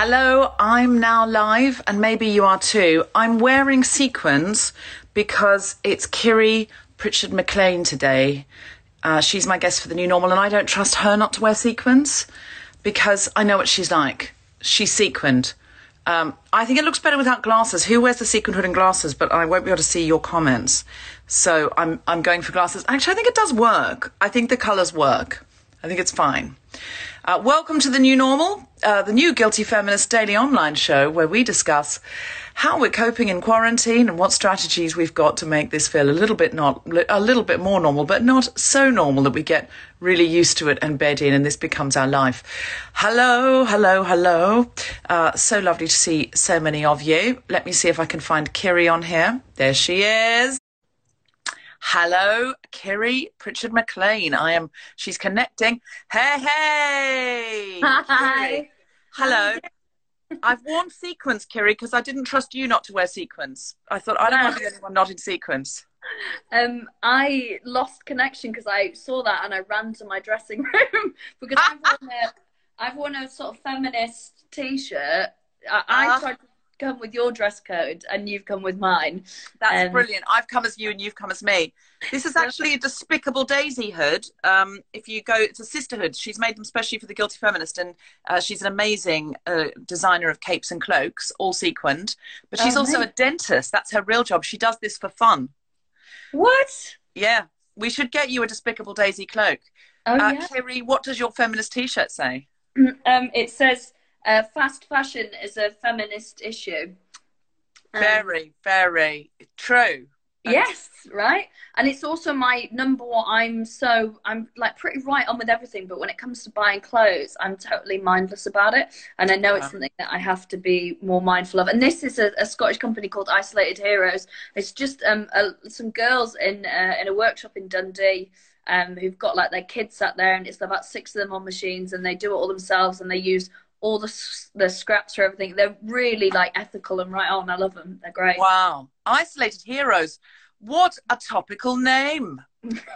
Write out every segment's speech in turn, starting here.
Hello, I'm now live, and maybe you are too. I'm wearing sequins because it's Kiri Pritchard McLean today. Uh, she's my guest for the new normal, and I don't trust her not to wear sequins because I know what she's like. She's sequined. Um, I think it looks better without glasses. Who wears the sequin hood and glasses? But I won't be able to see your comments, so I'm I'm going for glasses. Actually, I think it does work. I think the colours work. I think it's fine. Uh, welcome to the new normal, uh, the new Guilty Feminist daily online show where we discuss how we're coping in quarantine and what strategies we've got to make this feel a little bit not a little bit more normal, but not so normal that we get really used to it and bed in, and this becomes our life. Hello, hello, hello. Uh, so lovely to see so many of you. Let me see if I can find Kiri on here. There she is. Hello, Kiri Pritchard McLean. I am. She's connecting. Hey, hey. Hi. Kiri. Hello. I've worn sequins, Kiri, because I didn't trust you not to wear sequins. I thought I don't want to be the one not in sequins. Um, I lost connection because I saw that and I ran to my dressing room because I've worn a, I've worn a sort of feminist T-shirt. I, I Ah. tried to come with your dress code and you've come with mine. That's Um, brilliant. I've come as you and you've come as me. This is actually a Despicable Daisy hood. Um, if you go, it's a sisterhood. She's made them specially for the Guilty Feminist, and uh, she's an amazing uh, designer of capes and cloaks, all sequined. But she's Oh, also nice. a dentist. That's her real job. She does this for fun. What? Yeah, we should get you a Despicable Daisy cloak. Oh uh, yeah. Kiri, what does your feminist T-shirt say? Um, it says uh, fast fashion is a feminist issue. Um, Very, very true. Yes, right. And it's also my number one. I'm so I'm like pretty right on with everything, but when it comes to buying clothes, I'm totally mindless about it. And I know it's something that I have to be more mindful of. And this is a, a Scottish company called Isolated Heroes. It's just um a, some girls in uh, in a workshop in Dundee. Um, who've got like their kids sat there, and it's about six of them on machines, and they do it all themselves, and they use all the the scraps for everything. They're really like ethical and right on. I love them. They're great. Wow, isolated heroes. What a topical name. I mean,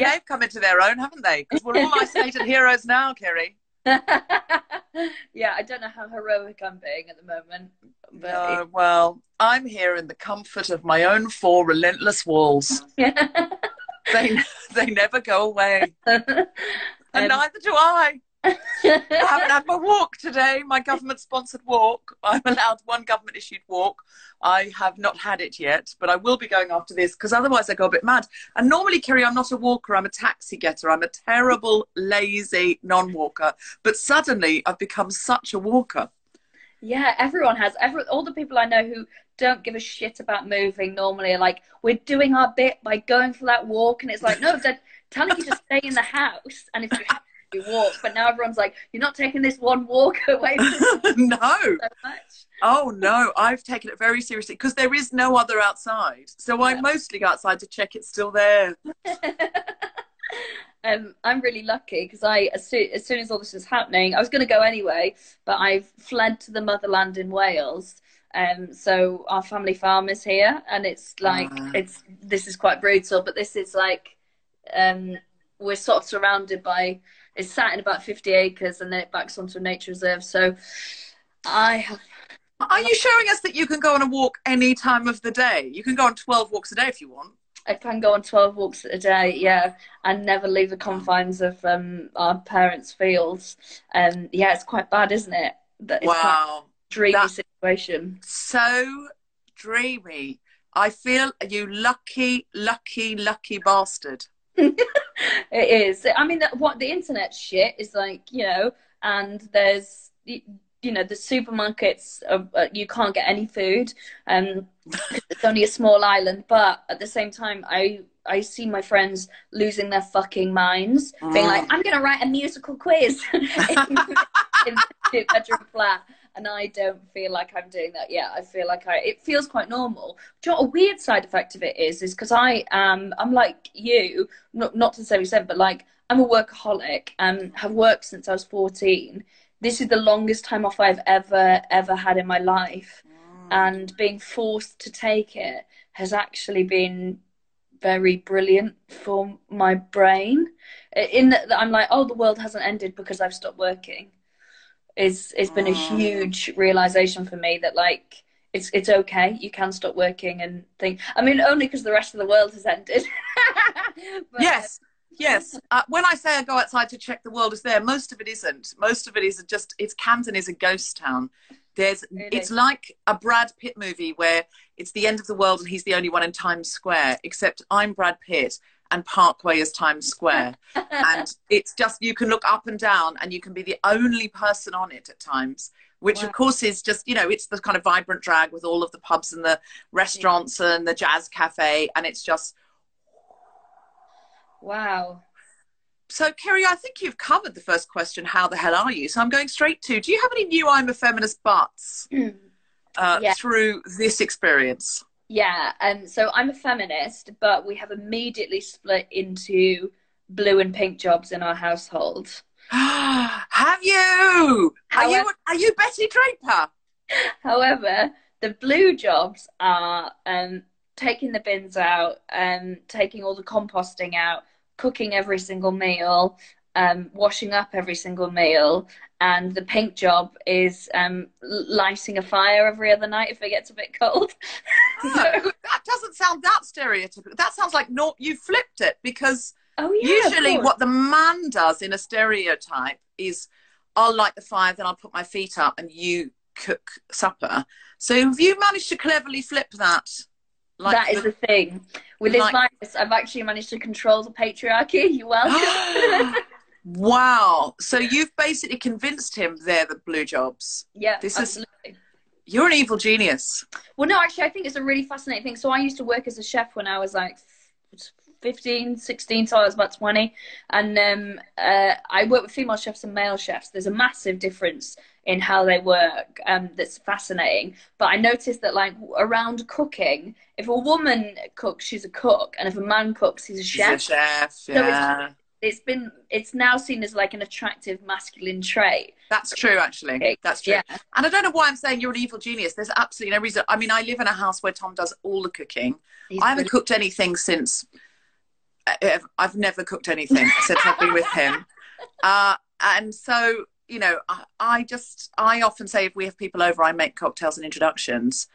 Yeah. they've come into their own, haven't they? Because we're all isolated heroes now, Kiri. yeah, I don't know how heroic I'm being at the moment. But Uh, well, I'm here in the comfort of my own four relentless walls. They they never go away, and Um, neither do I. I haven't had my walk today, my government sponsored walk. I'm allowed one government issued walk. I have not had it yet, but I will be going after this because otherwise I go a bit mad. And normally, Kiri, I'm not a walker, I'm a taxi getter. I'm a terrible, lazy non walker. But suddenly I've become such a walker. yeah, everyone has. Every, all the people I know who don't give a shit about moving normally are like, we're doing our bit by going for that walk. And it's like, no, they're telling you to stay in the house. And if you have you walk. But now everyone's like, you're not taking this one walk away from no. so much. Oh no, I've taken it very seriously because there is no other outside. So I mostly go outside to check it's still there. um, I'm really lucky because I, as soon, as soon as all this was happening, I was going to go anyway, but I've fled to the motherland in Wales Um, so our family farm is here, and it's like Ah. it's this is quite brutal, but this is like um, we're sort of surrounded by it's sat in about 50 acres, and then it backs onto a nature reserve. So I have Are you showing us that you can go on a walk any time of the day? You can go on 12 walks a day if you want. I can go on 12 walks a day, yeah, and never leave the confines of um, our parents' fields. Um, yeah, it's quite bad, isn't it? That Wow. dreamy That- situation. So dreamy. I feel you lucky, lucky, lucky bastard. It is. I mean, what the internet shit is like, you know, and there's, you know, the supermarkets, are, uh, you can't get any food. Um, it's only a small island, but at the same time, I I see my friends losing their fucking minds, being like, I'm gonna write a musical quiz in, in bedroom flat. And I don't feel like I'm doing that yet. I feel like I it feels quite normal. Do you know what a weird side effect of it is? Is because I am I'm like you, not not to the same extent, but like I'm a workaholic and have worked since I was 14. This is the longest time off I've ever ever had in my life, mm. and being forced to take it has actually been very brilliant for my brain. In that I'm like, oh, the world hasn't ended because I've stopped working. Is it's been a huge realization for me that like it's it's okay. You can stop working and think. I mean, only because the rest of the world has ended. But, Yes, yes. Uh, when I say I go outside to check the world is there, most of it isn't. Most of it is just. It's Camden is a ghost town. There's. Really? It's like a Brad Pitt movie where it's the end of the world and he's the only one in Times Square. Except I'm Brad Pitt and Parkway is Times Square, and it's just you can look up and down and you can be the only person on it at times. Which Wow. of course is just you know it's the kind of vibrant drag with all of the pubs and the restaurants and the jazz cafe and it's just Wow. So, Kiri, I think you've covered the first question. How the hell are you? So, I'm going straight to. Do you have any new "I'm a feminist" buts uh, Yeah. through this experience? Yeah, um, so I'm a feminist, but we have immediately split into blue and pink jobs in our household. have you? Are you? Are you Betty Draper? However, the blue jobs are um, taking the bins out, um, taking all the composting out, cooking every single meal, um, washing up every single meal, and the pink job is um, lighting a fire every other night if it gets a bit cold. Oh, that doesn't sound that stereotypical. That sounds like no. You flipped it because oh yeah, usually what the man does in a stereotype is, "I'll light the fire, then I'll put my feet up, and you cook supper." So, have you managed to cleverly flip that? Like that is the thing. With this like- virus, I've actually managed to control the patriarchy. You're welcome. wow. So you've basically convinced him they're the blue jobs. yeah, This is you're an evil genius. Well, no, actually, I think it's a really fascinating thing. So I used to work as a chef when I was like 15, 16, so I was about 20. And um, uh, I work with female chefs and male chefs. There's a massive difference in how they work um, that's fascinating. But I noticed that, like, around cooking, if a woman cooks, she's a cook. And if a man cooks, he's a She's chef. a chef. Yeah. It's been, it's now seen as like an attractive masculine trait. That's true, actually. That's true. Yeah. And I don't know why I'm saying you're an evil genius. There's absolutely no reason. I mean, I live in a house where Tom does all the cooking. He's I haven't brilliant. cooked anything since. uh, I've never cooked anything since I've been with him. Uh, and so, you know, I, I just, I often say if we have people over, I make cocktails and introductions.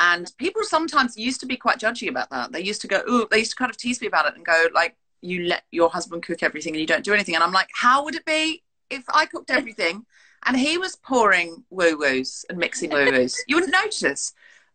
And people sometimes used to be quite judgy about that. They used to go, ooh, they used to kind of tease me about it and go, like, you let your husband cook everything and you don't do anything. And I'm like, how would it be if I cooked everything and he was pouring woo woos and mixing woo woos? you wouldn't notice.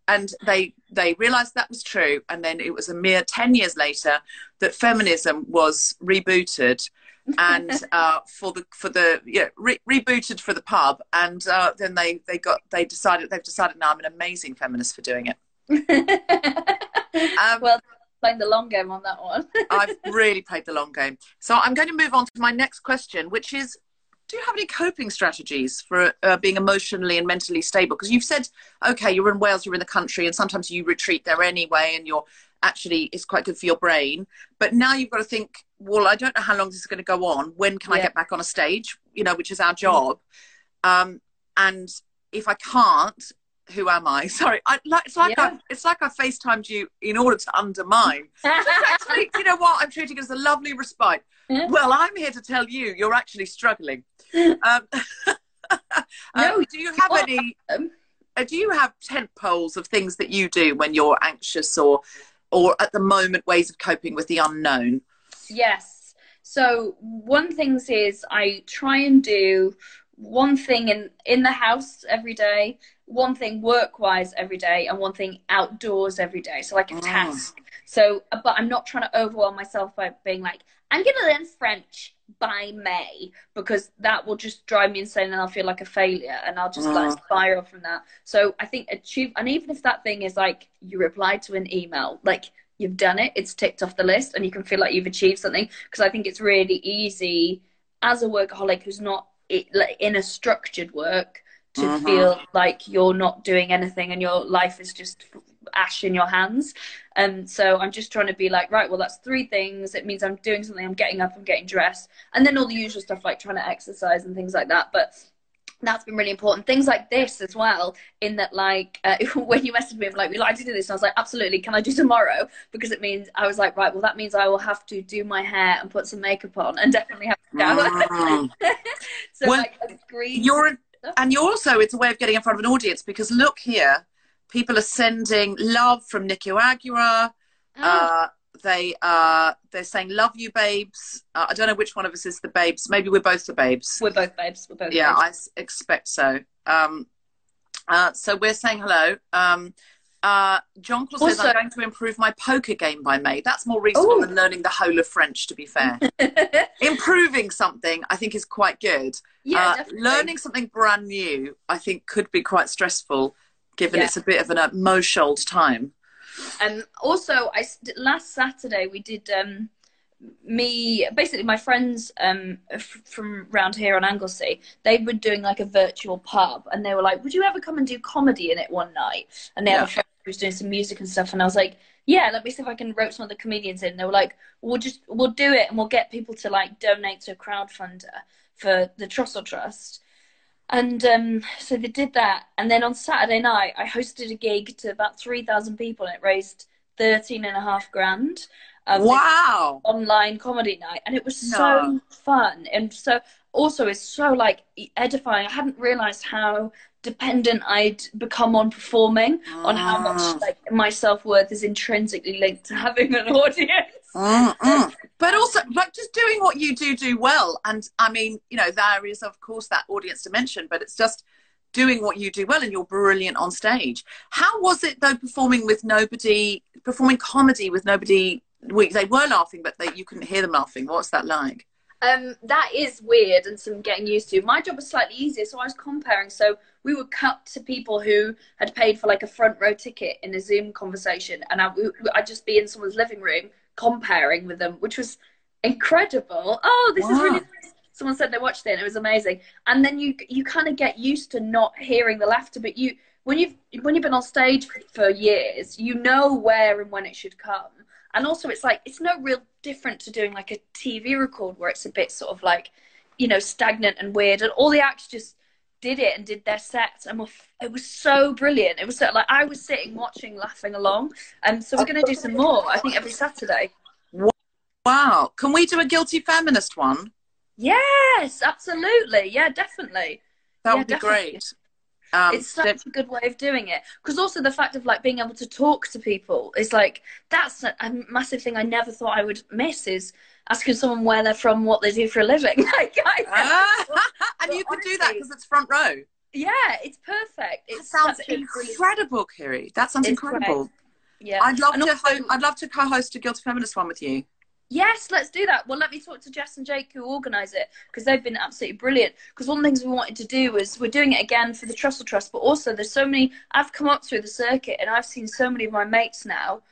And they they realised that was true. And then it was a mere ten years later that feminism was rebooted, and uh, for the for the yeah re- rebooted for the pub. And uh, then they they got they decided they've decided now I'm an amazing feminist for doing it. Um, well, playing the long game on that one. I've really played the long game. So I'm going to move on to my next question, which is do you have any coping strategies for uh, being emotionally and mentally stable? Because you've said, okay, you're in Wales, you're in the country, and sometimes you retreat there anyway, and you're actually, it's quite good for your brain. But now you've got to think, well, I don't know how long this is going to go on. When can I get back on a stage? You know, which is our job. Um, and if I can't, who am I? Sorry, I, like, it's like Yeah. I, it's like I FaceTimed you in order to undermine. Actually, you know what? I'm treating it as a lovely respite. Yeah. Well, I'm here to tell you, you're actually struggling. Um, No, um, do you have any? Um, uh, do you have tent poles of things that you do when you're anxious or, or at the moment ways of coping with the unknown? Yes. So one thing is I try and do one thing in in the house every day, one thing work wise every day, and one thing outdoors every day. So like a Mm. task. So, but I'm not trying to overwhelm myself by being like, I'm gonna learn French by May because that will just drive me insane and I'll feel like a failure and I'll just like Mm. spiral from that. So I think achieve, and even if that thing is like you replied to an email, like you've done it, it's ticked off the list, and you can feel like you've achieved something. Because I think it's really easy as a workaholic who's not in a structured work to Mhm. feel like you're not doing anything and your life is just ash in your hands. And so I'm just trying to be like, right, well, that's three things. It means I'm doing something. I'm getting up. I'm getting dressed, and then all the usual stuff like trying to exercise and things like that. But that's been really important. Things like this as well, in that like uh, when you messaged me, like we'd like to do this, and I was like, absolutely, can I do tomorrow? Because it means I was like, right, well, that means I will have to do my hair and put some makeup on, and definitely have to shower. Mm. so Well, like agreed. You're and you're also it's a way of getting in front of an audience because look here, people are sending love from Nico Aguirre. Ah, Uh, they uh, they're saying "love you, babes." Uh, I don't know which one of us is the babes. Maybe we're both the babes. we're both babes. We're both Yeah, babes. I expect so. Um, uh, so we're saying hello. Um, uh, John Claus says I'm going to improve my poker game by May. That's more reasonable Ooh. than learning the whole of French. To be fair, improving something I think is quite good. yeah, Uh, definitely. learning something brand new, I think, could be quite stressful, given Yeah. it's a bit of an emotional time. Um, also, I last Saturday we did um, me basically my friends um, f- from around here on Anglesey. They were doing like a virtual pub, and they were like, "Would you ever come and do comedy in it one night?" And they Yeah. have a friend who was doing some music and stuff, and I was like. Yeah, let me see if I can rope some of the comedians in. They were like, "We'll just we'll do it, and we'll get people to like donate to a crowdfunder for the Trussell Trust." And um, so they did that. And then on Saturday night, I hosted a gig to about 3,000 people and it raised 13 and a half grand. Um, wow! Online comedy night. And it was No. so fun. And so also it's so like edifying. I hadn't realized how dependent I'd become on performing, on how much like my self worth is intrinsically linked to having an audience. But also, like, just doing what you do do well. And I mean, you know, there is, of course, that audience dimension, but it's just doing what you do well and you're brilliant on stage. How was it, though, performing with nobody, performing comedy with nobody? We, they were laughing, but they, you couldn't hear them laughing. What's that like? Um, that is weird and some getting used to. My job was slightly easier, so I was comparing. So we would cut to people who had paid for like a front row ticket in a Zoom conversation, and I, I'd just be in someone's living room comparing with them, which was incredible. Oh, this is really nice. Someone said they watched it and it was amazing. And then you you kind of get used to not hearing the laughter, but you when you've when you've been on stage for, for years, you know where and when it should come. And also, it's like it's no real different to doing like a TV record where it's a bit sort of like, you know, stagnant and weird, and all the acts just did it and did their sets, and were f- it was so brilliant. It was so, like I was sitting watching, laughing along, and so we're going to do some more. I think every Saturday. Wow. Can we do a guilty feminist one? Yes, absolutely. Yeah, definitely. That Yeah, would be definitely. great. Um, it's such a good way of doing it because also the fact of like being able to talk to people is like that's a, a massive thing i never thought i would miss is asking someone where they're from what they do for a living like I Ah, and you could do that because it's front row. yeah it's perfect That it's sounds such a brilliant- incredible, Kiri. That sounds incredible. yeah I'd love And to. also- ho- I'd love to co-host a guilty feminist one with you. Yes, let's do that. Well, let me talk to Jess and Jake who organise it because they've been absolutely brilliant. Because one of the things we wanted to do was we're doing it again for the Trussell Trust, but also there's so many. I've come up through the circuit and I've seen so many of my mates now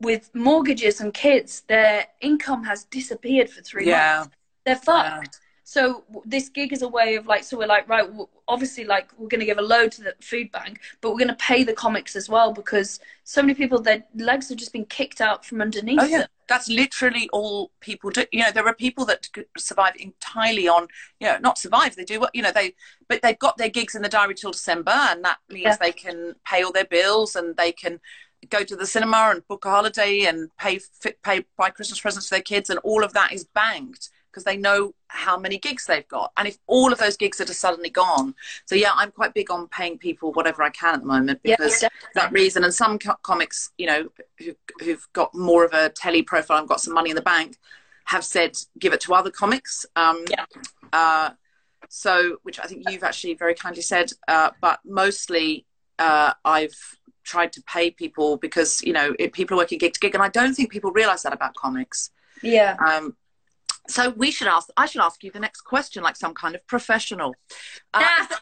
with mortgages and kids. Their income has disappeared for three months. They're fucked. So this gig is a way of like, so we're like, right, obviously, like we're going to give a load to the food bank, but we're going to pay the comics as well because so many people, their legs have just been kicked out from underneath. Oh yeah, them. that's literally all people do. You know, there are people that survive entirely on, you know, not survive. They do what you know they, but they've got their gigs in the diary till December, and that means yeah. they can pay all their bills and they can go to the cinema and book a holiday and pay pay buy Christmas presents for their kids, and all of that is banked because they know how many gigs they've got. And if all of those gigs are just suddenly gone, so yeah, I'm quite big on paying people whatever I can at the moment because yeah, that reason. And some co- comics, you know, who, who've got more of a telly profile and got some money in the bank, have said give it to other comics. Um, yeah. Uh, so, which I think you've actually very kindly said, uh, but mostly uh, I've tried to pay people because you know it, people are working gig to gig, and I don't think people realise that about comics. Yeah. Um, so we should ask. I should ask you the next question, like some kind of professional. Uh, is, there,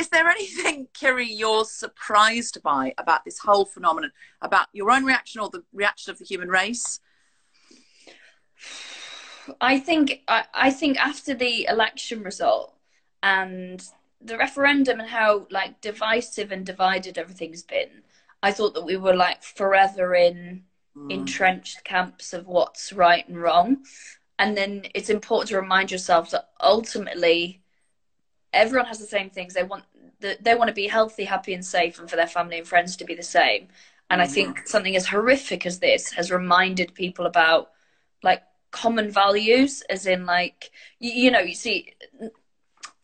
is there anything, Kiri, you're surprised by about this whole phenomenon, about your own reaction or the reaction of the human race? I think I, I think after the election result and the referendum and how like divisive and divided everything's been, I thought that we were like forever in mm. entrenched camps of what's right and wrong. And then it's important to remind yourself that ultimately everyone has the same things. They want the, they want to be healthy, happy, and safe, and for their family and friends to be the same. And. I think mm. something as horrific as this has reminded people about like common values, as in like you, you know, you see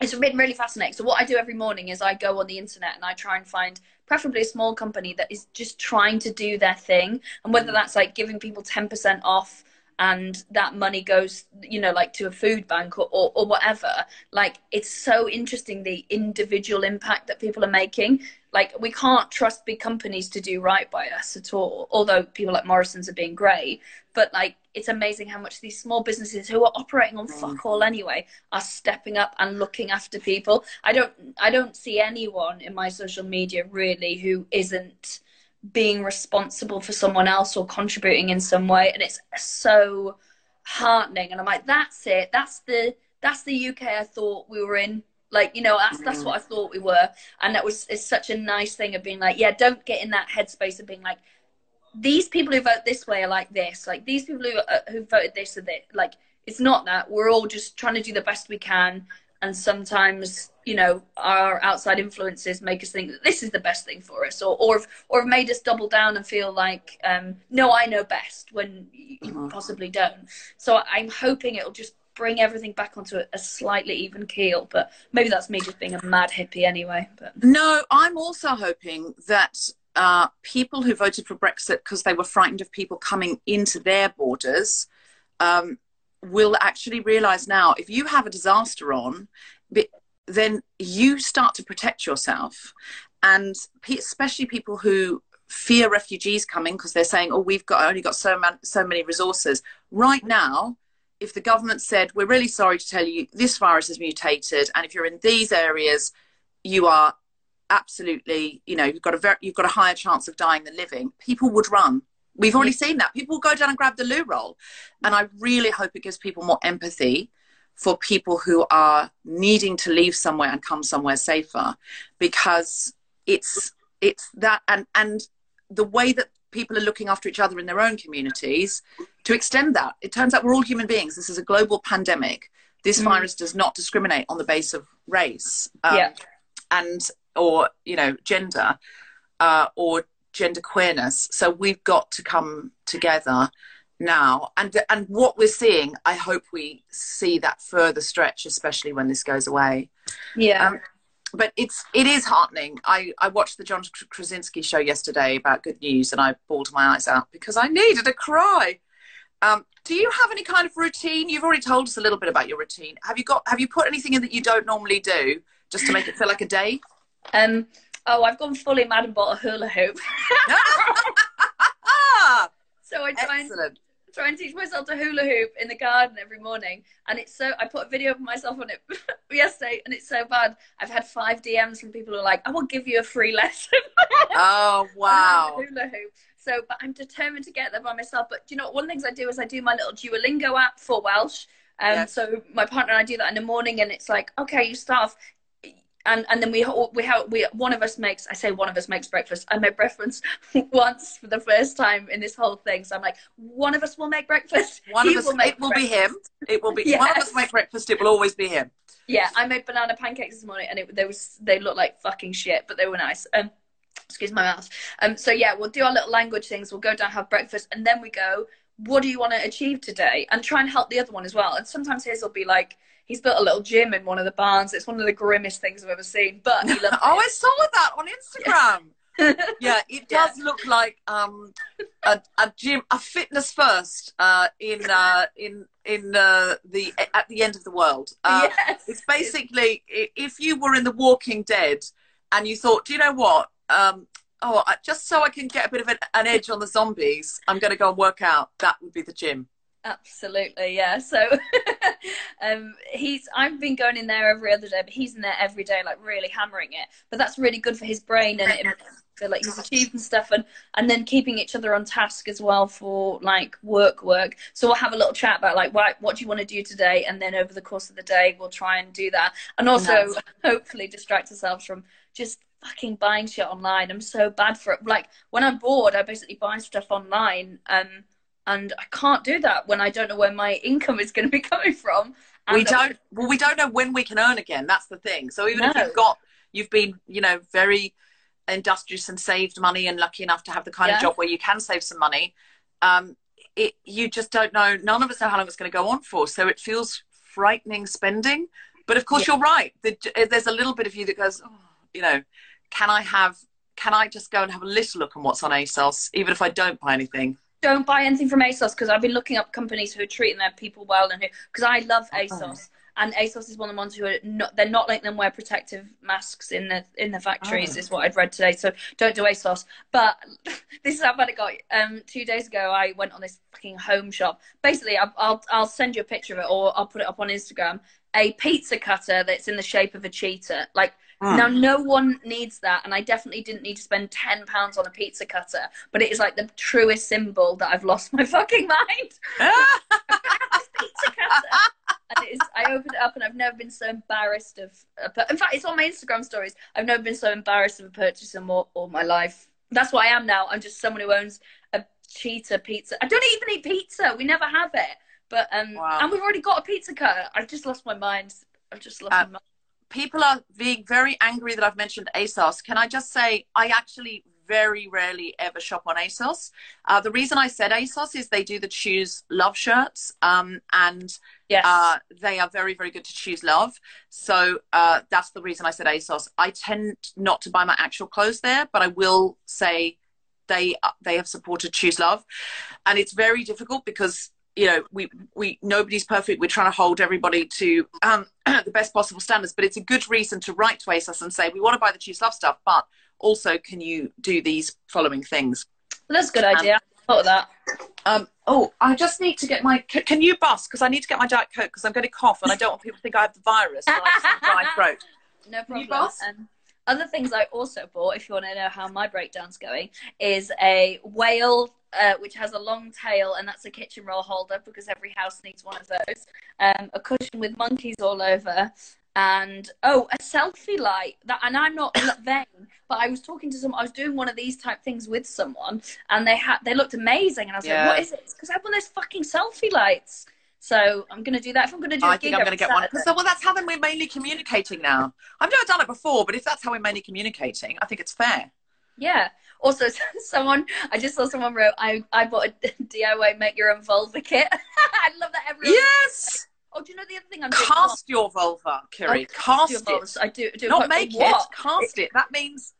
it's been really fascinating. So what I do every morning is I go on the internet and I try and find preferably a small company that is just trying to do their thing, and whether that's like giving people ten percent off and that money goes you know like to a food bank or, or, or, whatever like it's so interesting the individual impact that people are making like we can't trust big companies to do right by us at all although people like morrison's are being great but like it's amazing how much these small businesses who are operating on fuck mm. all anyway are stepping up and looking after people. I don't I don't see anyone in my social media really who isn't being responsible for someone else or contributing in some way and it's so heartening and I'm like that's it that's the that's the UK I thought we were in like you know that's that's what I thought we were and that was it's such a nice thing of being like yeah don't get in that headspace of being like these people who vote this way are like this. Like these people who uh, who voted this are that. Like it's not that. We're all just trying to do the best we can, and sometimes you know our outside influences make us think that this is the best thing for us, or or have, or have made us double down and feel like um, no, I know best when you uh-huh. possibly don't. So I'm hoping it'll just bring everything back onto a, a, slightly even keel. But maybe that's me just being a mad hippie anyway. But no, I'm also hoping that uh, people who voted for Brexit because they were frightened of people coming into their borders um, will actually realize now if you have a disaster on, then you start to protect yourself. And especially people who fear refugees coming because they're saying, oh, we've got only got so, man- so many resources. Right now, if the government said, we're really sorry to tell you this virus has mutated, and if you're in these areas, you are absolutely, you know, you've got a very, you've got a higher chance of dying than living, people would run. We've already seen that. People go down and grab the loo roll. And I really hope it gives people more empathy for people who are needing to leave somewhere and come somewhere safer because it's it's that and and the way that people are looking after each other in their own communities to extend that it turns out we're all human beings this is a global pandemic this mm. virus does not discriminate on the base of race um, yeah. and or you know gender uh, or gender queerness. So we've got to come together now. And and what we're seeing, I hope we see that further stretch, especially when this goes away. Yeah. Um, but it's it is heartening. I, I watched the John Krasinski show yesterday about good news, and I bawled my eyes out because I needed a cry. Um, do you have any kind of routine? You've already told us a little bit about your routine. Have you got have you put anything in that you don't normally do just to make it feel like a day? Um, oh, I've gone fully mad and bought a hula hoop. so I try and, try and teach myself to hula hoop in the garden every morning. And it's so, I put a video of myself on it yesterday and it's so bad. I've had five DMs from people who are like, I will give you a free lesson. oh, wow. hula hoop. So, but I'm determined to get there by myself. But you know, what? one of the things I do is I do my little Duolingo app for Welsh Um, Yes. So my partner and I do that in the morning, and it's like, okay, you start off, and and then we we have we one of us makes I say one of us makes breakfast. I made breakfast once for the first time in this whole thing, so I'm like, one of us will make breakfast. One He of us, will make it will be him. It will be one of us make breakfast. It will always be him. Yeah, I made banana pancakes this morning, and it, they was they looked like fucking shit, but they were nice. Um, excuse my mouth. Um, so yeah, we'll do our little language things. We'll go down, have breakfast, and then we go. What do you want to achieve today? And try and help the other one as well. And sometimes his will be like, he's built a little gym in one of the barns. It's one of the grimmest things I've ever seen, but he loves Oh, it. I saw that on Instagram. yeah, it Yeah. does look like um, a, a gym, a fitness first uh, in uh, in in uh, the at the end of the world. Uh, yes, It's basically if you were in The Walking Dead and you thought, do you know what? Um, oh, just so I can get a bit of an, an edge on the zombies, I'm going to go and work out. That would be the gym. Absolutely, yeah. So um he's I've been going in there every other day, but he's in there every day, like really hammering it. But that's really good for his brain and it feel like he's achieving stuff and and then keeping each other on task as well for like work work. So we'll have a little chat about like what what do you want to do today and then over the course of the day we'll try and do that. And also Nice. hopefully distract ourselves from just fucking buying shit online. I'm so bad for it. Like when I'm bored, I basically buy stuff online. Um and I can't do that when I don't know where my income is going to be coming from. We don't well we don't know when we can earn again that's the thing. So even if you've got you've been you know very industrious and saved money and lucky enough to have the kind of job where you can save some money um it you just don't know none of us know how long it's going to go on for. So it feels frightening spending. But of course you're right. The, there's a little bit of you that goes oh, you know can i have can i just go and have a little look on what's on asos even if i don't buy anything don't buy anything from ASOS because I've been looking up companies who are treating their people well and who because I love ASOS. And ASOS is one of the ones who are not they're not letting them wear protective masks in the in the factories is what I'd read today so don't do ASOS. But this is how bad it got um two days ago I went on this fucking home shop. Basically I'll I'll, I'll send you a picture of it or I'll put it up on Instagram. A pizza cutter that's in the shape of a cheetah. Like now, no one needs that, and I definitely didn't need to spend ten pounds on a pizza cutter. But it is like the truest symbol that I've lost my fucking mind. This pizza cutter, and it is. I opened it up, and I've never been so embarrassed of. In fact, it's on my Instagram stories. I've never been so embarrassed of a purchase in all, all my life. That's what I am now. I'm just someone who owns a cheetah pizza. I don't even eat pizza. We never have it. But um, Wow. and we've already got a pizza cutter. I've just lost my mind. I've just lost Uh, my mind. People are being very angry that I've mentioned ASOS. Can I just say I actually very rarely ever shop on ASOS. Uh, the reason I said ASOS is they do the choose love shirts, um, and Yes. uh, they are very very good to choose love. So uh, that's the reason I said ASOS. I tend not to buy my actual clothes there, but I will say they they have supported choose love, and it's very difficult because you know we we nobody's perfect we're trying to hold everybody to um, the best possible standards but it's a good reason to write to asos and say we want to buy the choose love stuff but also can you do these following things That's a good idea. I thought of that. um, oh i just need to get my c- can you bus because i need to get my diet coke because i'm going to cough and i don't want people to think i have the virus and I have dry throat No problem. Other things I also bought, if you want to know how my breakdown's going, is a whale uh, which has a long tail, and that's a kitchen roll holder because every house needs one of those. Um, a cushion with monkeys all over, and oh, a selfie light. That, and I'm not vain, but I was talking to some. I was doing one of these type things with someone, and they had they looked amazing, and I was Yeah. like, "What is it?" Because I have one of those fucking selfie lights. So I'm gonna do that. If I'm gonna do a I think I'm going to get one. Because, well, that's how then we're mainly communicating now. I've never done it before, but if that's how we're mainly communicating, I think it's fair. Yeah. Also, someone I just saw someone wrote, "I I bought a DIY make your own vulva kit." I love that everyone. Yes! Oh, do you know the other thing I'm doing? Cast your vulva, Oh, cast Cast your it. vulvas. I do do Not make it, cast it. That means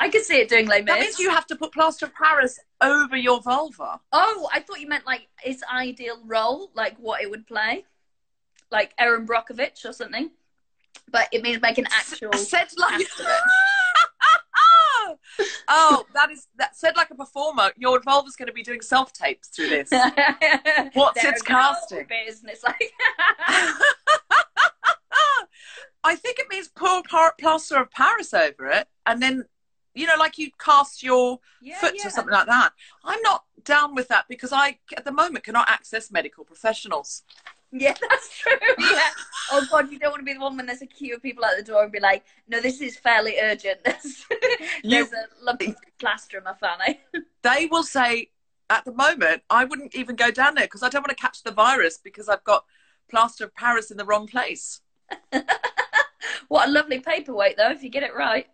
I could see it doing Les that means you have to put plaster of Paris over your vulva. Oh, I thought you meant like its ideal role, like what it would play, like Erin Brockovich or something. But it means make an actual. Said like cast of it. Oh, that is that said like a performer, your vulva's gonna be doing self tapes through this. What's There its casting? Business like. I think it means pour plaster of Paris over it, and then you know, like you cast your Yeah, foot yeah. or something like that. I'm not down with that because I, at the moment, cannot access medical professionals. Yeah, that's true. Yeah. oh God, you don't want to be the one when there's a queue of people at the door and be like, "No, this is fairly urgent. There's, You- there's a lump of plaster in my fanny." Eh? They will say, at the moment, I wouldn't even go down there because I don't want to catch the virus because I've got plaster of Paris in the wrong place. what a lovely paperweight, though, if you get it right.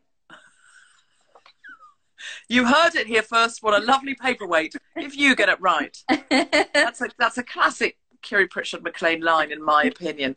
You heard it here first. What a lovely paperweight. if you get it right, that's a that's a classic Kiri Pritchard McLean line, in my opinion.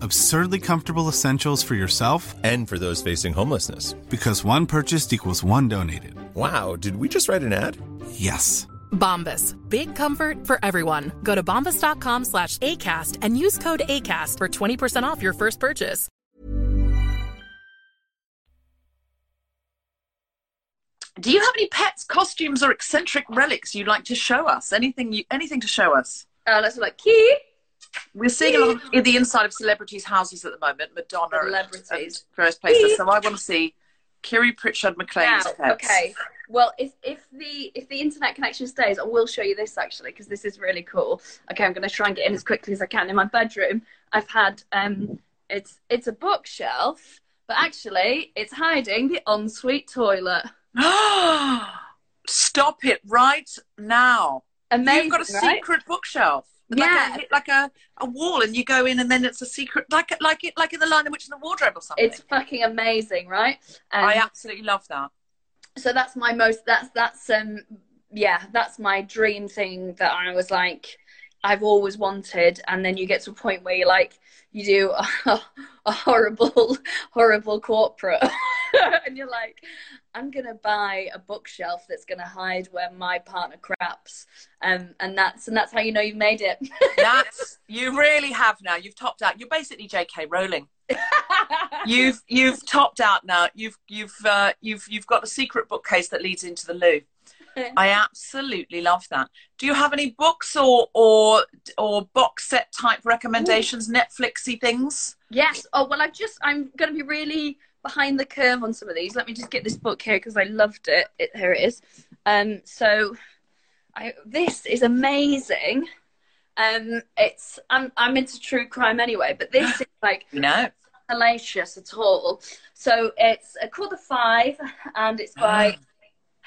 Absurdly comfortable essentials for yourself And for those facing homelessness. because one purchased equals one donated. Wow, did we just write an ad? Yes. Bombas. Big comfort for everyone. Go to bombas.com slash ACAST and use code ACAST for 20% off your first purchase. Do you have any pets, costumes, or eccentric relics you'd like to show us? Anything you anything to show us? Uh, let's look. Key. We're seeing a lot of in the inside of celebrities' houses at the moment, Madonna Celebrities. various places. So I want to see Kiri Pritchard McLean's Now, okay. Well, if if the if the internet connection stays, I will show you this actually because this is really cool. Okay, I'm going to try and get in as quickly as I can. In my bedroom, I've had um, it's it's a bookshelf, but actually, it's hiding the ensuite toilet. Stop it right now. Amazing, You've got a right? secret bookshelf. Yeah. Like a, like a, a wall, and you go in, and then it's a secret, like like it, like in the Lion the Witch in the Wardrobe or something. It's fucking amazing, right? Um, I absolutely love that. so that's my most that's that's um yeah that's my dream thing that i was like i've always wanted and then you get to a point where you like you do a, a horrible horrible corporate and you're like i'm gonna buy a bookshelf that's gonna hide where my partner craps um and that's and that's how you know you've made it That's you really have now. You've topped out. You're basically J.K. Rowling. You've you've topped out now. You've you've uh, you've you've got the secret bookcase that leads into the loo. I absolutely love that. Do you have any books or or or box set type recommendations, Netflixy things? Yes. Oh well, I've just I'm going to be really behind the curve on some of these. Let me just get this book here because I loved it. it. Here it is. Um, so I this is amazing. Um, it's I'm I'm into true crime anyway, but this is like You know. hellacious at all. So it's uh, called The Five, and it's by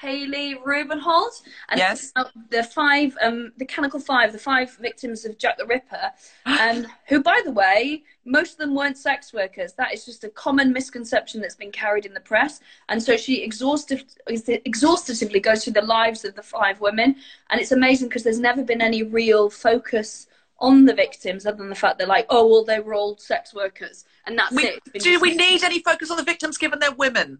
Hallie Rubenhold. And Yes. the five, um, the Canonical Five, the five victims of Jack the Ripper, um, who, by the way, most of them weren't sex workers. That is just a common misconception that's been carried in the press. And so she exhaustive, exhaustively goes through the lives of the five women, and it's amazing because there's never been any real focus on the victims other than the fact they're like, oh well, they were all sex workers, and that's We, it. Do we need any focus on the victims given they're women?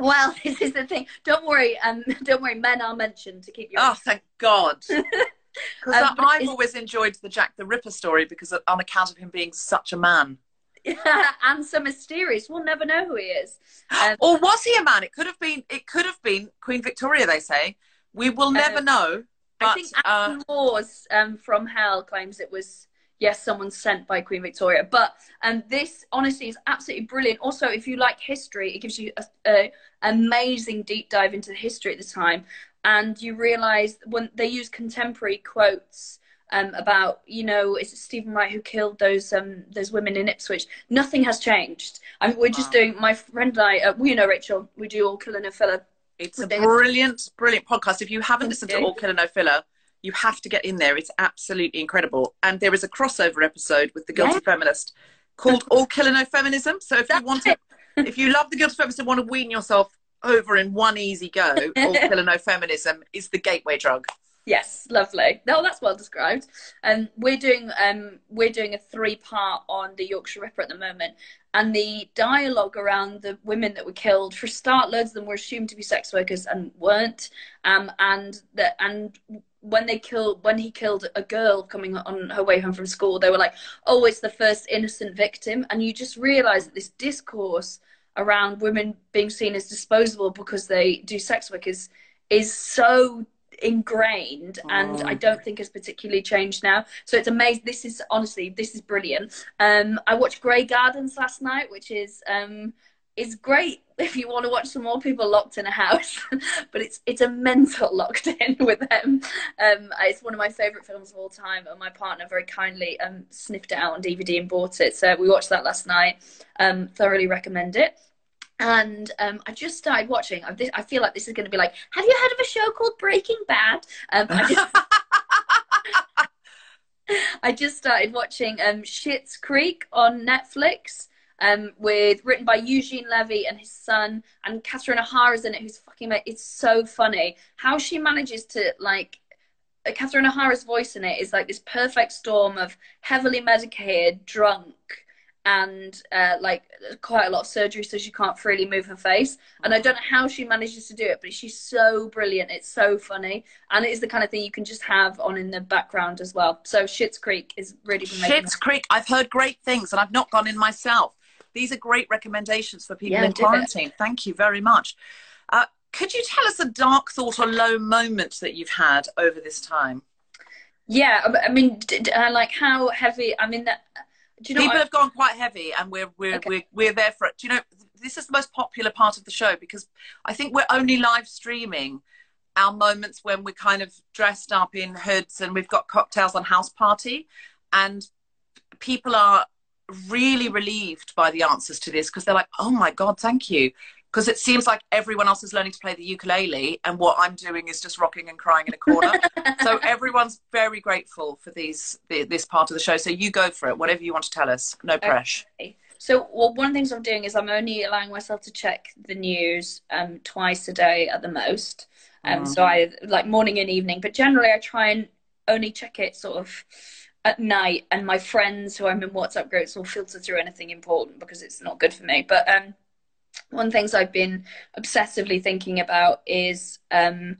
Well, this is the thing. Don't worry. Um, don't worry. Men are mentioned to keep you. Oh, thank God. Because Um, I've always enjoyed the Jack the Ripper story because on account of him being such a man. and so mysterious. We'll never know who he is. Um, Or was he a man? It could have been. It could have been Queen Victoria. They say we will never Um, know. But I think uh, Laws um, from Hell claims it was yes, someone sent by Queen Victoria. But um, this honestly is absolutely brilliant. Also, if you like history, it gives you a, a amazing deep dive into the history at the time. and you realise when they use contemporary quotes um, about you know it's Stephen Wright who killed those um, those women in Ipswich. Nothing has changed. I mean, we're just doing my friend and I. Uh, well, you know, Rachel, we do all killer no filler. It's a brilliant, brilliant podcast. If you haven't listened to All Killer No Filler, you have to get in there. It's absolutely incredible. And there is a crossover episode with the Guilty yeah. Feminist called All Killer No Feminism. So if That's you want to, if you love the Guilty Feminist and want to wean yourself over in one easy go, All Killer No Feminism is the gateway drug. Yes, lovely. No, that's well described. And um, we're doing um we're doing a three part on the Yorkshire Ripper at the moment, and the dialogue around the women that were killed. For start, loads of them were assumed to be sex workers and weren't. Um, and that and when they killed when he killed a girl coming on her way home from school, they were like, "Oh, it's the first innocent victim," and you just realise that this discourse around women being seen as disposable because they do sex work is is so ingrained and I oh. don't think has particularly changed now. So it's amazing. This is honestly, this is brilliant. Um, I watched Grey Gardens last night, which is um, is great if you want to watch some more people locked in a house. but it's it's a mental locked in with them. Um, it's one of my favourite films of all time, and my partner very kindly um, sniffed it out on DVD and bought it. So we watched that last night. Um, thoroughly recommend it and um, I just started watching. I, I, feel like this is going to be like, have you heard of a show called Breaking Bad? Um, I, just, I, just, started watching um, Schitt's Creek on Netflix. Um, with written by Eugene Levy and his son, and Catherine O'Hara's in it, who's fucking. It's so funny. How she manages to like uh, Catherine O'Hara's voice in it is like this perfect storm of heavily medicated, drunk, and uh, like quite a lot of surgery so she can't freely move her face. And i don't know how she manages to do it but she's so brilliant. It's so funny. And it is the kind of thing you can just have on in the background as well. So Schitt's Creek is really Schitt's Creek I've heard great things and I've not gone in myself these are great recommendations for people yeah, in quarantine. Thank you very much. Uh, could you tell us a dark thought or low moment that you've had over this time? Yeah I mean uh, like how heavy I mean that you know people have gone quite heavy and we're we're, okay. we're we're there for it. Do you know this is the most popular part of the show because i think we're only live streaming our moments when we're kind of dressed up in hoods and we've got cocktails on house party and people are really relieved by the answers to this because they're like oh my god thank you. Because it seems like everyone else is learning to play the ukulele and what i'm doing is just rocking and crying in a corner. So everyone's very grateful for these this part of the show. So you go for it whatever you want to tell us. No pressure. So well, one of the things i'm doing is i'm only allowing myself to check the news um, twice a day at the most. Um, mm. so i like morning and evening but generally i try and only check it sort of at night and my friends who i'm in whatsapp groups will filter through anything important because it's not good for me but um one of the things I've been obsessively thinking about is um,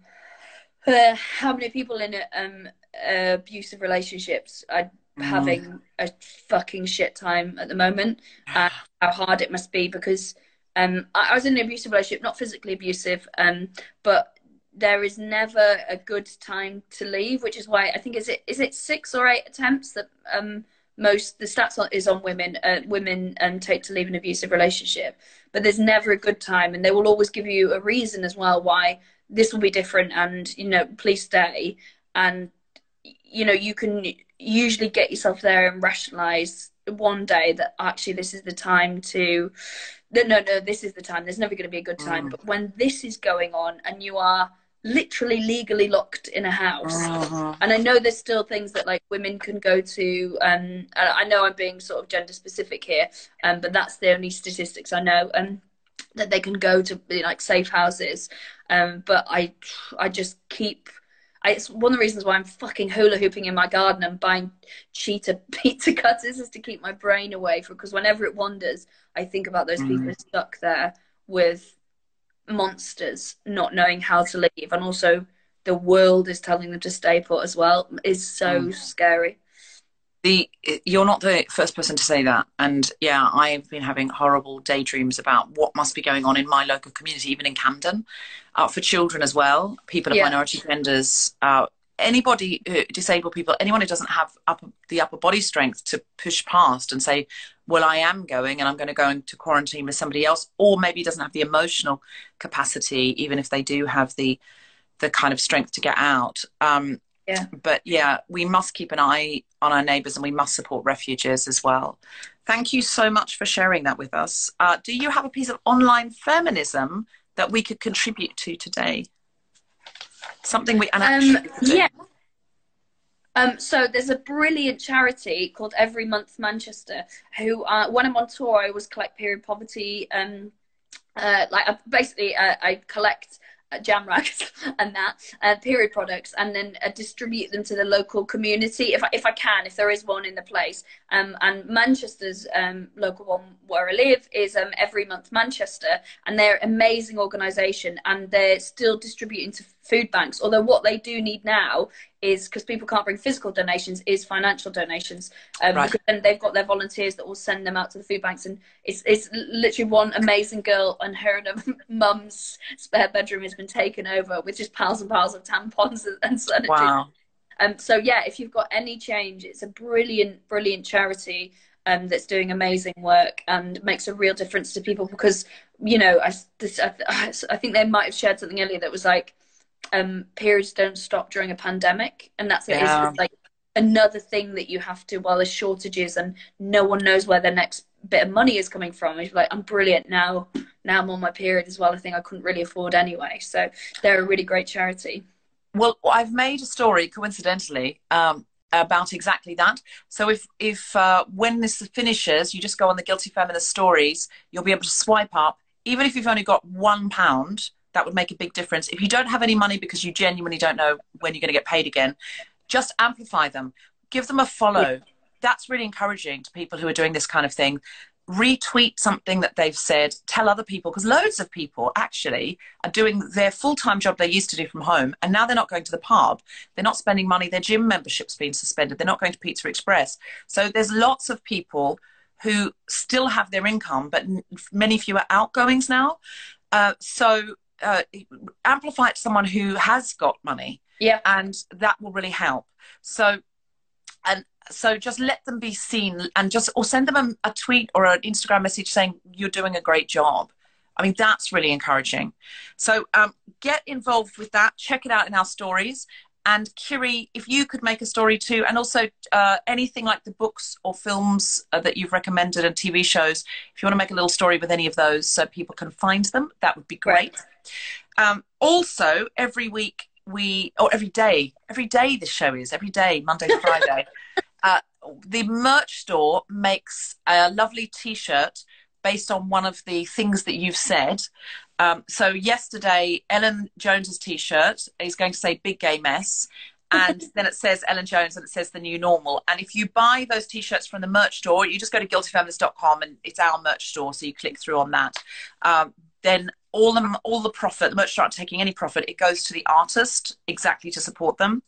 uh, how many people in um, uh, abusive relationships are mm. having a fucking shit time at the moment, and how hard it must be because um, I, I, was in an abusive relationship, not physically abusive, um, but there is never a good time to leave, which is why I think is it is it six or eight attempts that um, most the stats on, is on women uh, women um, take to leave an abusive relationship. But there's never a good time and they will always give you a reason as well why this will be different and you know please stay. And you know you can usually get yourself there and rationalize one day that actually this is the time to no no no this is the time. There's never going to be a good time. Mm. but when this is going on and you are literally legally locked in a house. Uh-huh. And I know there's still things that like women can go to. Um, I know I'm being sort of gender specific here, um, but that's the only statistics I know. Um, that they can go to be like safe houses. Um, but I, I just keep. I, it's one of the reasons why I'm fucking hula hooping in my garden and buying cheetah pizza cutters is to keep my brain away from because whenever it wanders, I think about those mm. people stuck there with monsters not knowing how to leave and also the world is telling them to stay put as well is so mm. scary the you're not the first person to say that and yeah i've been having horrible daydreams about what must be going on in my local community even in camden uh, for children as well people of yeah. minority genders uh, anybody uh, disabled people anyone who doesn't have upper, the upper body strength to push past and say well, I am going and I'm going to go into quarantine with somebody else, or maybe doesn't have the emotional capacity, even if they do have the the kind of strength to get out. Um, yeah. But yeah, we must keep an eye on our neighbours and we must support refugees as well. Thank you so much for sharing that with us. Uh, do you have a piece of online feminism that we could contribute to today? Something we and um, yeah. Um, so there's a brilliant charity called Every Month Manchester, who uh, when I'm on tour, I always collect period poverty. Um, uh, like uh, basically, uh, I collect uh, jam rags and that uh, period products and then uh, distribute them to the local community if I, if I can if there is one in the place um, and Manchester's um, local one where I live is um, every month Manchester and they're an amazing organisation and they're still distributing to food banks. Although what they do need now is because people can't bring physical donations, is financial donations. Um, right. And they've got their volunteers that will send them out to the food banks, and it's it's literally one amazing girl and her and her mum's spare bedroom has been taken over with just piles and piles of tampons and sanitary. Wow. Um, so yeah, if you've got any change, it's a brilliant, brilliant charity um, that's doing amazing work and makes a real difference to people because you know I, this, I, I think they might have shared something earlier that was like um, periods don't stop during a pandemic, and that's yeah. It's like another thing that you have to while there's shortages and no one knows where the next bit of money is coming from. It's like I'm brilliant now. Now I'm on my period as well. A thing I couldn't really afford anyway. So they're a really great charity. Well, I've made a story coincidentally um, about exactly that. So if if uh, when this finishes, you just go on the Guilty Feminist stories, you'll be able to swipe up, even if you've only got one pound that would make a big difference. If you don't have any money because you genuinely don't know when you're going to get paid again, just amplify them. Give them a follow. That's really encouraging to people who are doing this kind of thing. Retweet something that they've said, tell other people, because loads of people actually are doing their full time job they used to do from home, and now they're not going to the pub. They're not spending money. Their gym membership's been suspended. They're not going to Pizza Express. So there's lots of people who still have their income, but many fewer outgoings now. Uh, so uh, amplify it to someone who has got money. Yeah. And that will really help. So, and so just let them be seen and just, or send them a, a tweet or an Instagram message saying, you're doing a great job. I mean, that's really encouraging. So um, get involved with that. Check it out in our stories. And Kiri, if you could make a story too, and also uh, anything like the books or films uh, that you've recommended and TV shows, if you want to make a little story with any of those so people can find them, that would be great. Um, also, every week we, or every day, every day this show is, every day, Monday to Friday, uh, the merch store makes a lovely t shirt based on one of the things that you've said. Um, so yesterday, Ellen Jones's T-shirt is going to say "Big Gay Mess," and then it says Ellen Jones and it says the new normal. And if you buy those T-shirts from the merch store, you just go to guiltyfeminist.com and it's our merch store, so you click through on that. Um, then all the all the profit, the merch store aren't taking any profit. It goes to the artist exactly to support them.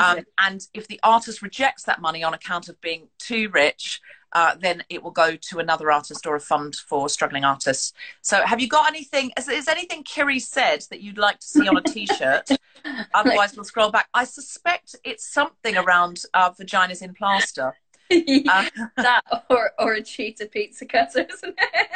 Um, and if the artist rejects that money on account of being too rich, uh, then it will go to another artist or a fund for struggling artists. So, have you got anything? Is, is anything Kiri said that you'd like to see on a T-shirt? Otherwise, we'll scroll back. I suspect it's something around uh, vaginas in plaster. uh, that or or a cheetah pizza cutter, isn't it?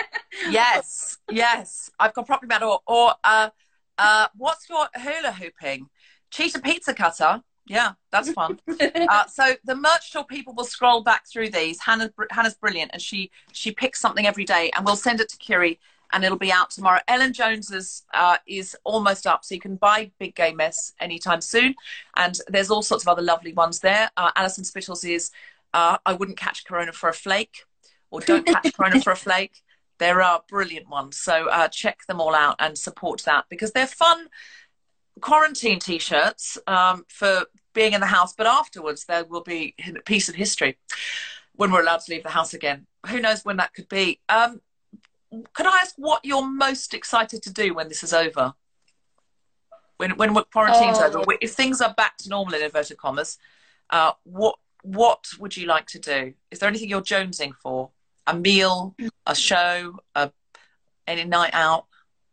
yes, yes. I've got properly about or or uh, uh, what's your hula hooping? Cheetah pizza cutter yeah, that's fun. uh, so the merch store people will scroll back through these. Hannah, Hannah's brilliant, and she she picks something every day, and we'll send it to Kiri, and it'll be out tomorrow. Ellen Jones's uh, is almost up, so you can buy Big Gay Mess anytime soon. And there's all sorts of other lovely ones there. Uh, Alison Spittle's is uh, I wouldn't catch Corona for a flake, or don't catch Corona for a flake. There are brilliant ones, so uh, check them all out and support that because they're fun quarantine t-shirts um, for being in the house, but afterwards there will be a piece of history when we're allowed to leave the house again. Who knows when that could be? Um, could I ask what you're most excited to do when this is over? When when quarantine's oh. over, if things are back to normal in inverted commas, uh, what what would you like to do? Is there anything you're jonesing for? A meal, a show, a any night out?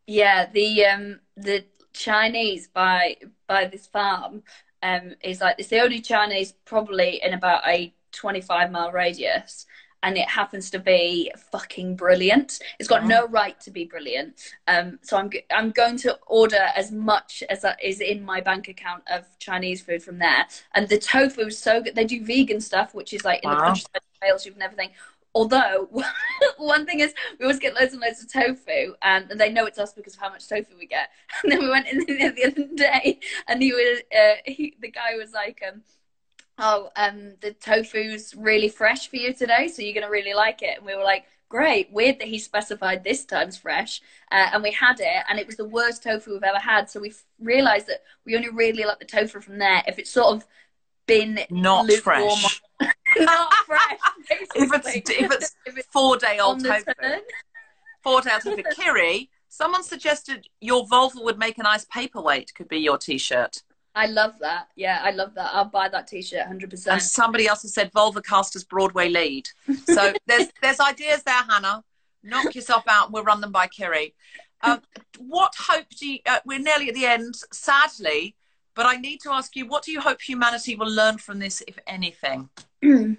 Yeah, the um the Chinese by by this farm um, is like it's the only Chinese probably in about a 25 mile radius. and it happens to be fucking brilliant. It's got no right to be brilliant. Um, so I'm I'm going to order as much as that is in my bank account of Chinese food from there. And the tofu is so good. They do vegan stuff, which is like in the Wow. countryside of Wales, you've never think. Although one thing is, we always get loads and loads of tofu, and they know it's us because of how much tofu we get. And then we went in there the other day, and he was, uh, he, the guy was like, um, "Oh, um, the tofu's really fresh for you today, so you're gonna really like it." And we were like, "Great!" Weird that he specified this time's fresh, uh, and we had it, and it was the worst tofu we've ever had. So we realised that we only really like the tofu from there if it's sort of been Not fresh. Not fresh. If it's if it's four day old tofu, four day old tofu. Kiri, someone suggested your Volvo would make a nice paperweight. Could be your T-shirt. I love that. Yeah, I love that. I'll buy that T-shirt, hundred And percent. somebody else has said Volvocasters Broadway lead. So there's there's ideas there, Hannah. Knock yourself out. and We'll run them by Kiri. Um, what hope do you? Uh, we're nearly at the end, sadly. But I need to ask you, what do you hope humanity will learn from this, if anything?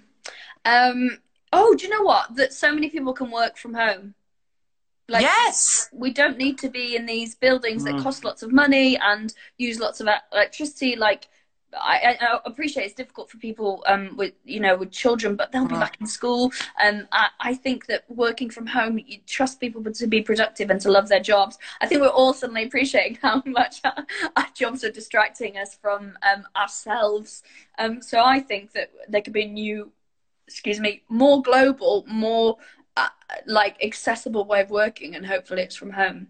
Um. Oh, do you know what? That so many people can work from home. Like, yes. we don't need to be in these buildings that Mm. cost lots of money and use lots of electricity. Like, I, I appreciate it's difficult for people um, with you know with children, but they'll be back in school. Um, I, I think that working from home, you trust people to be productive and to love their jobs. I think we're all suddenly appreciating how much our, our jobs are distracting us from um, ourselves. Um, so I think that there could be a new, excuse me, more global, more uh, like accessible way of working, and hopefully it's from home.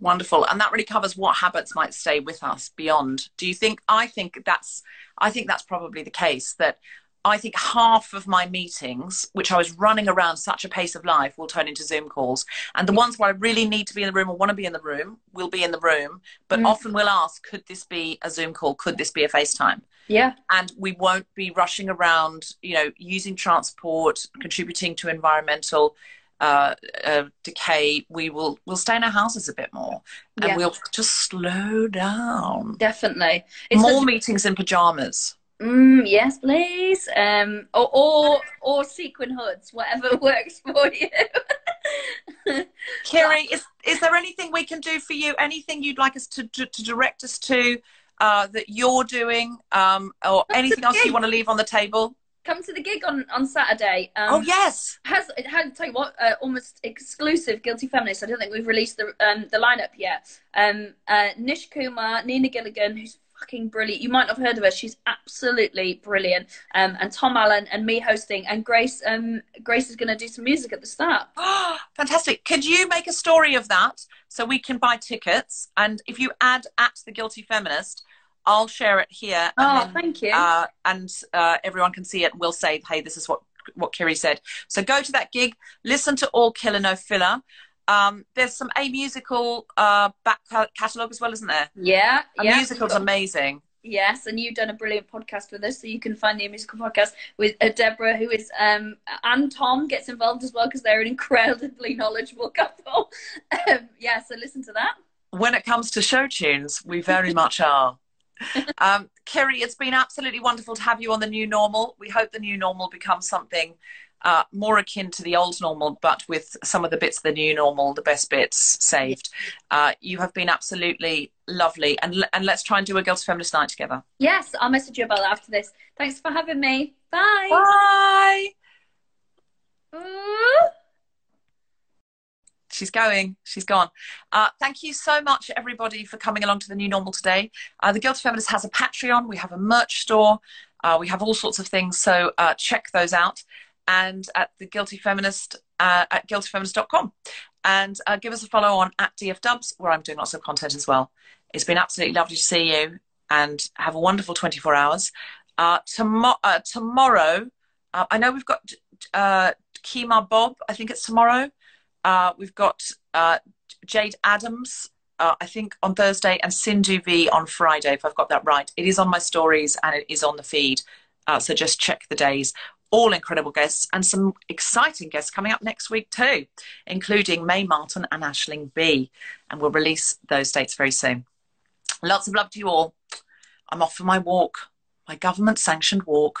Wonderful. And that really covers what habits might stay with us beyond. Do you think I think that's I think that's probably the case that I think half of my meetings, which I was running around such a pace of life, will turn into Zoom calls. And the ones where I really need to be in the room or want to be in the room will be in the room. But Mm. often we'll ask, could this be a Zoom call? Could this be a FaceTime? Yeah. and we won't be rushing around, you know, using transport, contributing to environmental uh, uh, decay. We will we'll stay in our houses a bit more, and Yeah. we'll just slow down. Definitely. It's More such- meetings in pajamas. Mm, yes, please. Um, or, or or sequin hoods, whatever works for you. Kiri, is is there anything we can do for you? Anything you'd like us to to, to direct us to uh, that you're doing, um, or anything else you want to leave on the table? Come to the gig on on Saturday. Um, oh yes. has it had tell you what uh, almost exclusive guilty feminist i don't think we've released the um the lineup yet um uh nish kumar nina gilligan who's fucking brilliant you might not have heard of her she's absolutely brilliant um and tom allen and me hosting and grace um grace is going to do some music at the start Fantastic. Could you make a story of that so we can buy tickets? And if you add at the Guilty Feminist, I'll share it here. oh then, thank you uh, and uh, everyone can see it. We'll say, hey, this is what what Kiri said. So go to that gig, listen to All Killer No Filler. Um, there's some a musical uh, back catalogue as well, isn't there? yeah A yeah musical's amazing. Yes, and you've done a brilliant podcast with us, so you can find the musical podcast with uh, Deborah, who is um, and Tom gets involved as well because they're an incredibly knowledgeable couple. Um, yeah, so listen to that. when it comes to show tunes, we very much are. Um, Kiri, it's been absolutely wonderful to have you on the new normal. We hope the new normal becomes something uh, more akin to the old normal, but with some of the bits of the new normal, the best bits saved. Uh, you have been absolutely lovely, and l- and let's try and do a Girls Feminist night together. Yes, I'll message you about that after this. Thanks for having me. Bye. Bye. Ooh. She's going. She's gone. Uh, thank you so much, everybody, for coming along to the new normal today. Uh, the Guilty Feminist has a Patreon. We have a merch store. Uh, we have all sorts of things. So uh, check those out. And at the Guilty Feminist uh, at guiltyfeminist.com. And uh, give us a follow on at DF Dubs, where I'm doing lots of content as well. It's been absolutely lovely to see you and have a wonderful 24 hours. Uh, tomorrow, I know we've got Kemah Bob, I think it's tomorrow. Uh, we've got uh, Jayde Adams, uh, I think, on Thursday, and Sindhu Vee on Friday, if I've got that right. It is on my stories and it is on the feed. Uh, so just check the days. All incredible guests and some exciting guests coming up next week too, including Mae Martin and Aisling Bea. And we'll release those dates very soon. Lots of love to you all. I'm off for my walk, my government sanctioned walk.